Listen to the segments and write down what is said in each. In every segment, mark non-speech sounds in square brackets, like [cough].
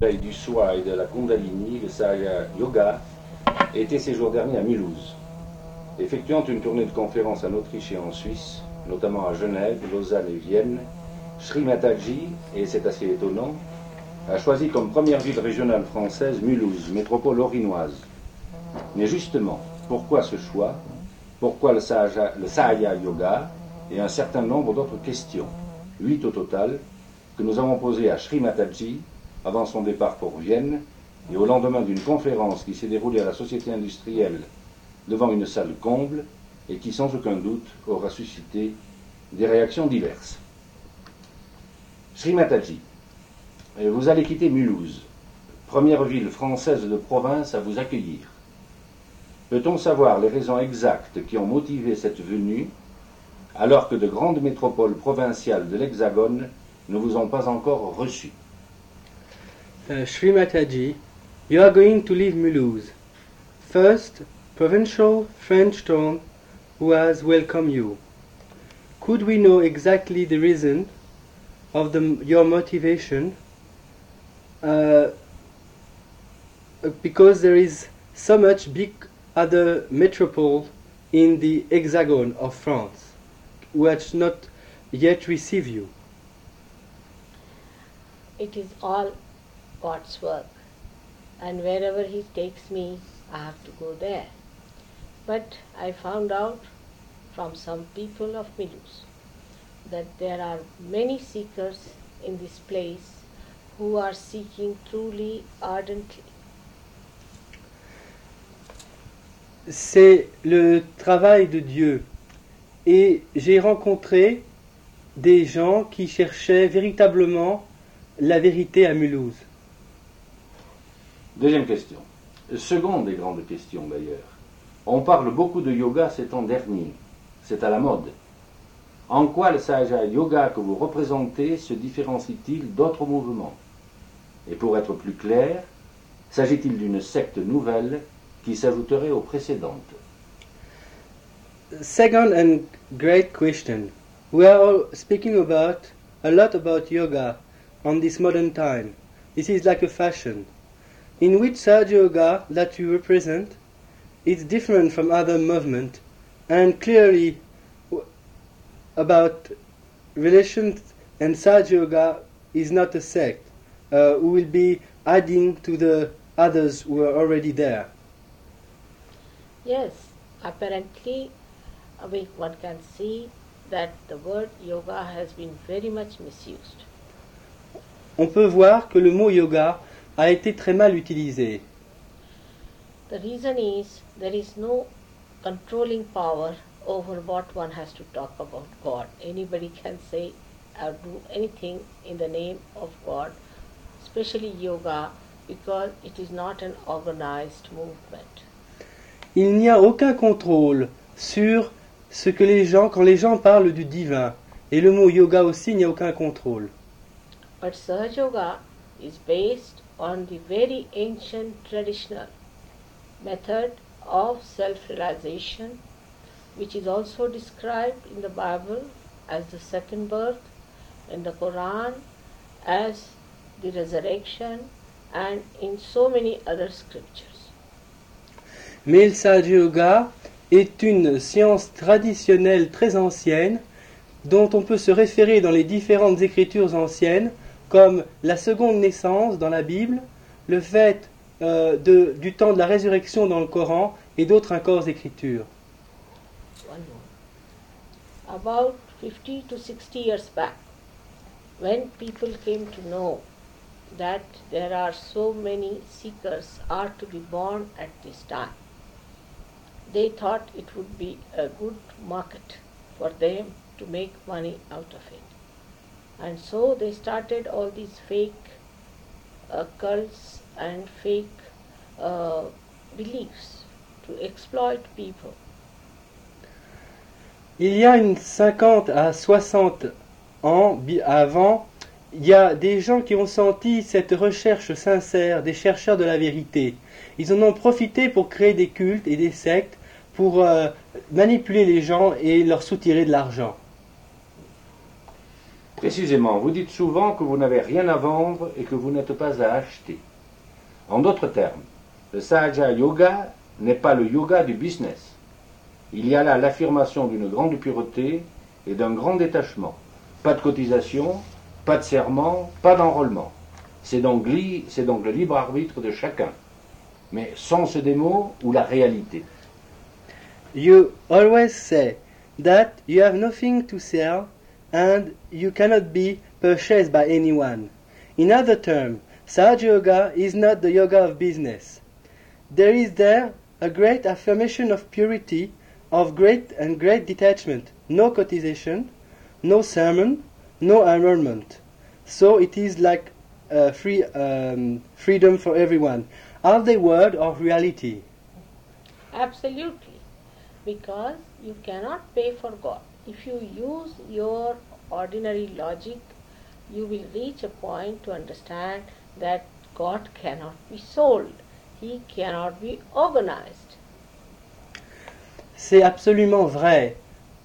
du soi et de la Kundalini, le Saya Yoga, était ces jours derniers à Mulhouse. Effectuant une tournée de conférences en Autriche et en Suisse, notamment à Genève, Lausanne et Vienne, Sri Mataji, et c'est assez étonnant, a choisi comme première ville régionale française Mulhouse, métropole orinoise. Mais justement, pourquoi ce choix? Pourquoi le Saya, le Saya Yoga Et un certain nombre d'autres questions, huit au total, que nous avons posées à Sri Mataji avant son départ pour Vienne et au lendemain d'une conférence qui s'est déroulée à la Société industrielle devant une salle comble et qui sans aucun doute aura suscité des réactions diverses. Sri Mataji, vous allez quitter Mulhouse, première ville française de province à vous accueillir. Peut-on savoir les raisons exactes qui ont motivé cette venue alors que de grandes métropoles provinciales de l'Hexagone ne vous ont pas encore reçu? Uh, Sri Mataji, you are going to leave Mulhouse. First, provincial French town who has welcomed you. Could we know exactly the reason of the, your motivation? Uh, because there is so much big other metropole in the hexagon of France which not yet receive you. It is all God's work. And wherever He takes me, I have to go there. But I found out from some people of Milus that there are many seekers in this place who are seeking truly ardently. C'est le travail de Dieu. Et j'ai rencontré des gens qui cherchaient véritablement la vérité à Mulhouse. Deuxième question. Seconde et grande question d'ailleurs. On parle beaucoup de yoga ces temps derniers. C'est à la mode. En quoi le Sahaja Yoga que vous représentez se différencie-t-il d'autres mouvements? Et pour être plus clair, s'agit-il d'une secte nouvelle qui s'ajouterait aux précédentes? Second and great question. We are all speaking about a lot about yoga on this modern time. This is like a fashion. In which Sahaja Yoga that you represent is different from other movement and clearly about relations and Sahaja Yoga is not a sect uh, who will be adding to the others who are already there. Yes, apparently uh, one can see that the word yoga has been very much misused. On peut voir que le mot yoga a été très mal utilisé. The reason is there is no controlling power over what one has to talk about God. Anybody can say or do anything in the name of God, especially yoga, because it is not an organized movement. Il n'y a aucun contrôle sur ce que les gens, quand les gens parlent du divin, et le mot yoga aussi, il n'y a aucun contrôle. But Sahaja Yoga is based on the very ancient traditional method of self realization, which is also described in the Bible as the second birth, in the Quran as the resurrection, and in so many other scriptures. Mais le Yoga est une science traditionnelle très ancienne dont on peut se référer dans les différentes écritures anciennes comme la seconde naissance dans la Bible, le fait euh, du temps de la résurrection dans le Coran et d'autres encore écritures. About 50 to 60 years back, when people came to know that there are so many seekers are to be born at this time, they thought it would be a good market for them to make money out of it. And so they started all these fake uh, cults and fake uh, beliefs to exploit people. Il y a une 50 à 60 ans avant, il y a des gens qui ont senti cette recherche sincère des chercheurs de la vérité. Ils en ont profité pour créer des cultes et des sectes pour euh, manipuler les gens et leur soutirer de l'argent. Précisément, vous dites souvent que vous n'avez rien à vendre et que vous n'êtes pas à acheter. En d'autres termes, le Sahaja Yoga n'est pas le yoga du business. Il y a là l'affirmation d'une grande pureté et d'un grand détachement. Pas de cotisation, pas de serment, pas d'enrôlement. C'est donc, le libre arbitre de chacun, mais sans ce démo ou la réalité. You always say that you have nothing to sell and you cannot be purchased by anyone. In other terms, Sahaja Yoga is not the yoga of business. There is there a great affirmation of purity, of great and great detachment, no cotization, no sermon, no enrollment. So it is like uh, free um, freedom for everyone. Are they word or reality? Absolutely. Because you cannot pay for God. If you use your ordinary logic, you will reach a point to understand that God cannot be sold. He cannot be organized. C'est absolument vrai.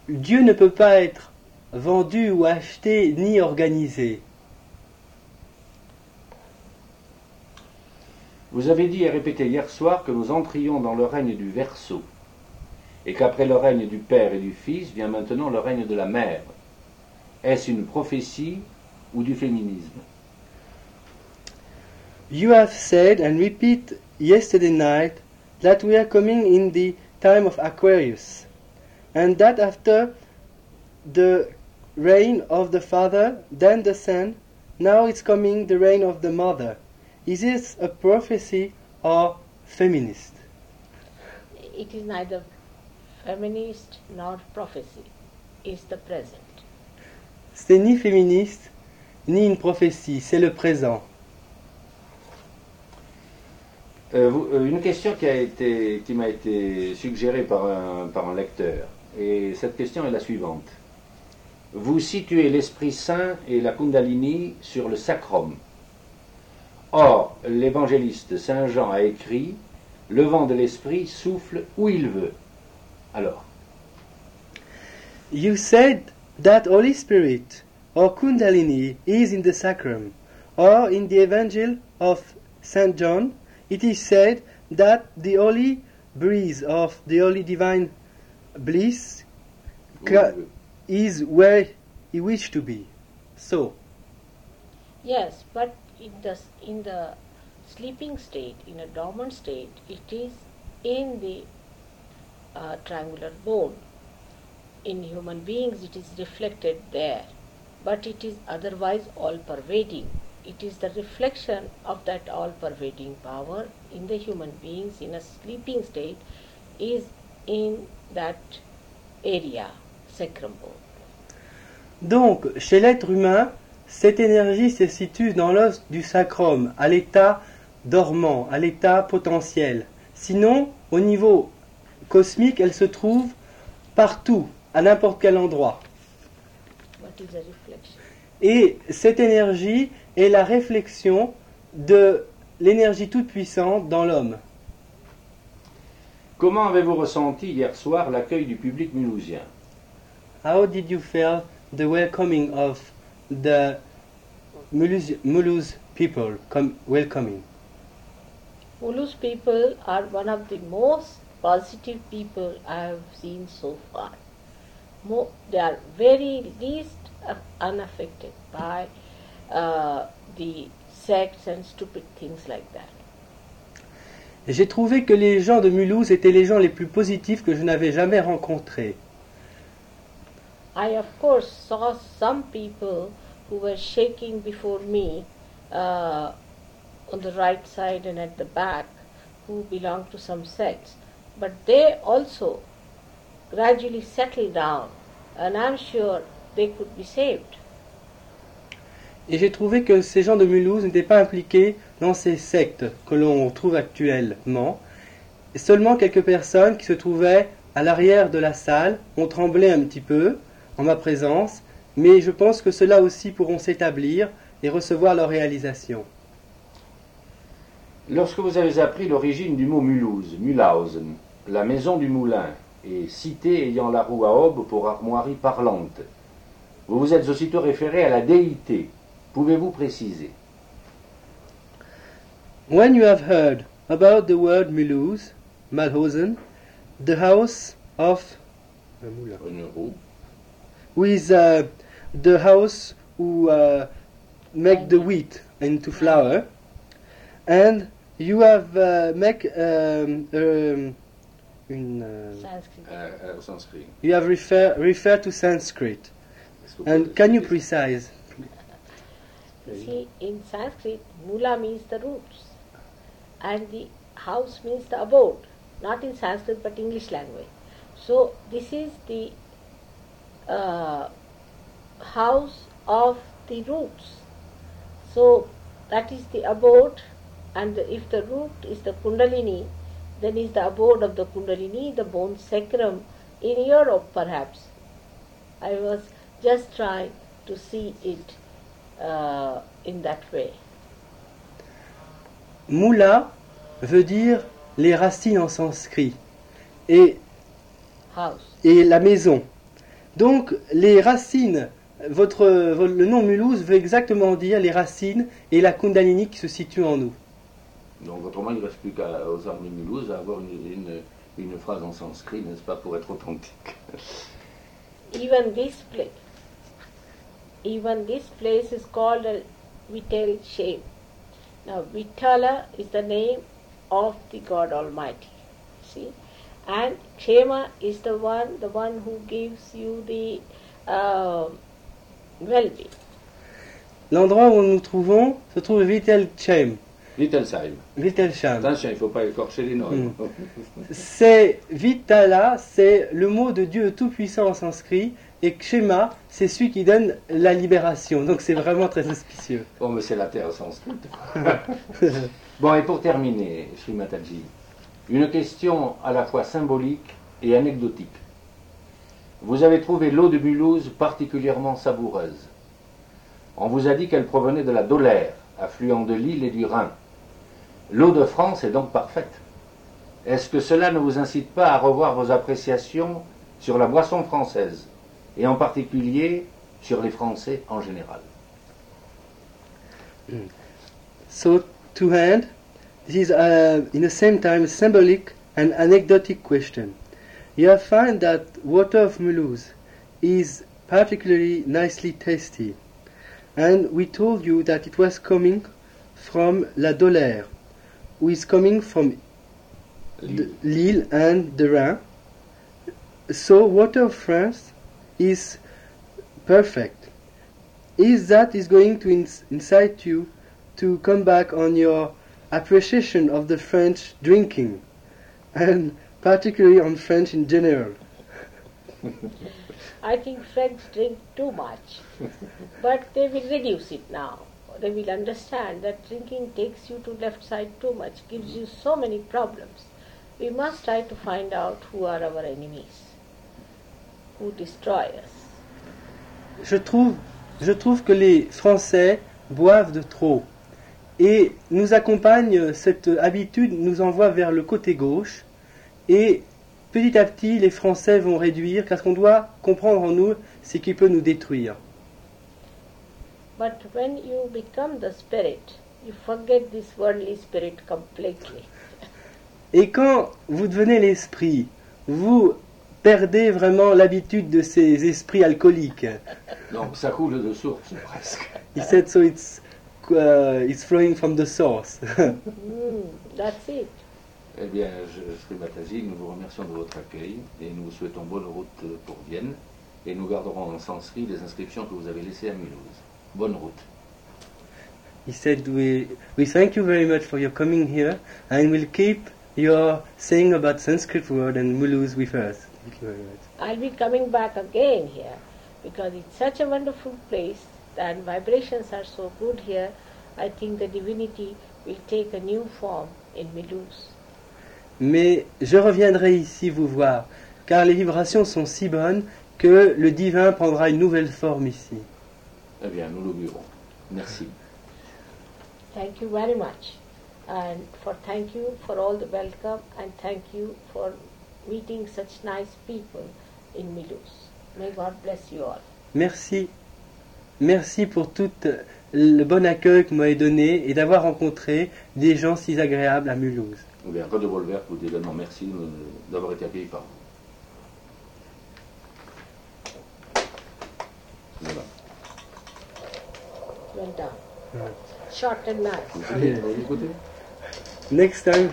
Dieu ne peut pas être vendu ou acheté ni organisé. Vous avez dit et répété hier soir que nous entrions dans le règne du Verseau, et qu'après le règne du Père et du Fils vient maintenant le règne de la Mère. Est-ce une prophétie ou du féminisme? You have said and repeat yesterday night that we are coming in the time of Aquarius, and that after the reign of the Father, then the Son, now it's coming the reign of the Mother. Is this a prophecy or feminist? It is neither feminist nor prophecy. It's the present. C'est ni féministe ni une prophétie, c'est le présent. Euh, vous- euh, Une question qui a été, qui m'a été suggérée par un, par un lecteur, et cette question est la suivante. Vous situez l'Esprit Saint et la Kundalini sur le sacrum. Or, l'évangéliste Saint Jean a écrit Le vent de l'Esprit souffle où il veut. Alors, You said that Holy Spirit or Kundalini is in the sacrum, or in the Evangel of St. John, it is said that the holy breeze of the holy divine bliss où ca- il veut. is where he wished to be. So, Yes, but in the, in the sleeping state, in a dormant state, it is in the uh, triangular bone. In human beings, it is reflected there, but it is otherwise all pervading. It is the reflection of that all pervading power in the human beings in a sleeping state is in that area, sacrum bone. donc, chez l'être humain, cette énergie se situe dans l'os du sacrum, à l'état dormant, à l'état potentiel. Sinon, au niveau cosmique, elle se trouve partout, à n'importe quel endroit. What is a reflection? Et cette énergie est la réflexion de l'énergie toute puissante dans l'homme. comment avez-vous ressenti hier soir l'accueil du public mulhousien? How did you feel the welcoming of the Mulhouse, Mulhouse people com- welcoming? Ulus people are one of the most positive people I have seen so far. Mo- they are very least uh, unaffected by uh, the sects and stupid things like that. J'ai trouvé que les gens de Mulhouse étaient les gens les plus positifs que je n'avais jamais rencontrés. I, of course, saw some people who were shaking before me uh, on the right side and at the back who belonged to some sects. But they also gradually settled down, and I'm sure they could be saved. Et j'ai trouvé que ces gens de Mulhouse n'étaient pas impliqués dans ces sectes que l'on trouve actuellement. Seulement quelques personnes qui se trouvaient à l'arrière de la salle ont tremblé un petit peu en ma présence, mais je pense que ceux-là aussi pourront s'établir et recevoir leur réalisation. Lorsque vous avez appris l'origine du mot Mulhouse, Mulhausen, la maison du moulin, et cité ayant la roue à aube pour armoirie parlante, Vous vous êtes aussitôt référé à la déité. Pouvez-vous préciser? When you have heard about the word Mulhouse, Malhosen, the house of Moulin, Une roue. who is uh, the house who uh, make the wheat into flour, and you have uh, make um, um, une, uh, Sanskrit. euh, sanskrit. you have refer refer to Sanskrit. Est-ce que vous pouvez And can you precise? You see, in Sanskrit, mula means the roots, and the house means the abode, not in Sanskrit but English language. So this is the uh, house of the roots. So that is the abode, and if the root is the Kundalini, then is the abode of the Kundalini, the bone sacrum in Europe perhaps. I was just trying to see it uh, in that way. Moula veut dire les racines en sanskrit et, House. et la maison. Donc les racines, votre, le nom Mulhouse veut exactement dire les racines et la Kundalini qui se situe en nous. Donc autrement, il ne reste plus qu'à aux armées Mulhouse à avoir une, une, une phrase en sanskrit, n'est-ce pas, pour être authentique. [laughs] Even this place, even this place is called a Vital Shame. Now Vitala is the name of the God Almighty. See, and Kshema is the one, the one who gives you the uh, well-being. L'endroit où nous nous trouvons se trouve Vittelchem. Wittelsheim. Vittelsham. Attention, il ne faut pas écorcher les noms. Mm. C'est Vitala, c'est le mot de Dieu tout-puissant en sanskrit, et Kshema, c'est celui qui donne la libération. Donc c'est vraiment très auspicieux. Bon, mais c'est la terre sanskrit. [laughs] bon, et pour terminer, Srimataji, une question à la fois symbolique et anecdotique. Vous avez trouvé l'eau de Mulhouse particulièrement savoureuse. On vous a dit qu'elle provenait de la Dolère, affluent de l'île et du Rhin. L'eau de France est donc parfaite. Est-ce que cela ne vous incite pas à revoir vos appréciations sur la boisson française, et en particulier sur les Français en général? So, to hand, this is uh, in the same time symbolic and anecdotic question. You found that water of Mulhouse is particularly nicely tasty, and we told you that it was coming from La Dolère, who is coming from the Lille and the Rhin. So water of France is perfect. Is that is going to ins- incite you to come back on your appreciation of the French drinking, and particularly on French in general? [laughs] I think French drink too much, but they will reduce it now. They will understand that drinking takes you to left side too much, gives you so many problems. We must try to find out who are our enemies, who destroy us. Je trouve, je trouve que les Français boivent de trop. Et nous accompagne, cette habitude nous envoie vers le côté gauche. Et petit à petit, les Français vont réduire, car ce qu'on doit comprendre en nous, c'est qu'il peut nous détruire. But when you become the spirit, you forget this worldly spirit completely. [laughs] Et quand vous devenez l'esprit, vous perdez vraiment l'habitude de ces esprits alcooliques. [laughs] Donc ça coule de source presque. He said so it's, uh, it's flowing from the source. [laughs] Mm, that's it. Eh bien, je, Sri Mataji, nous vous remercions de votre accueil et nous vous souhaitons bonne route pour Vienne et nous garderons en sanskrit les inscriptions que vous avez laissées à Mulhouse. Bonne route. He said, we, we thank you very much for your coming here, and we'll keep your saying about Sanskrit word and Mulus with us. Thank you very much. I'll be coming back again here because it's such a wonderful place and vibrations are so good here. I think the divinity will take a new form in Milus. Mais je reviendrai ici vous voir, car les vibrations sont si bonnes que le divin prendra une nouvelle forme ici. Eh bien, nous l'augurons. Merci. Thank you very much. And for thank you for all the welcome and thank you for meeting such nice people in Milus. May God bless you all. Merci. Merci pour tout euh, le bon accueil que vous m'avez donné et d'avoir rencontré des gens si agréables à Mulhouse. Eh bien, Radio Volver vous dit également merci d'avoir été accueillis par vous. Voilà. Well done. Right. Short and nice. Vous savez, vous écoutez Next time,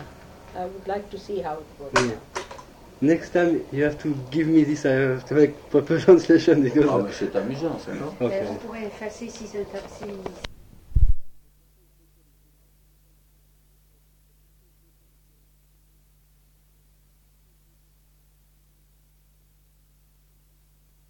I would like to see how it goes. Yeah. Hmm. next time you have to give me this. I have to make proper [laughs] translation because. Ah, mais c'est amusant, ça, non Okay. Ben, on effacer si ce taxi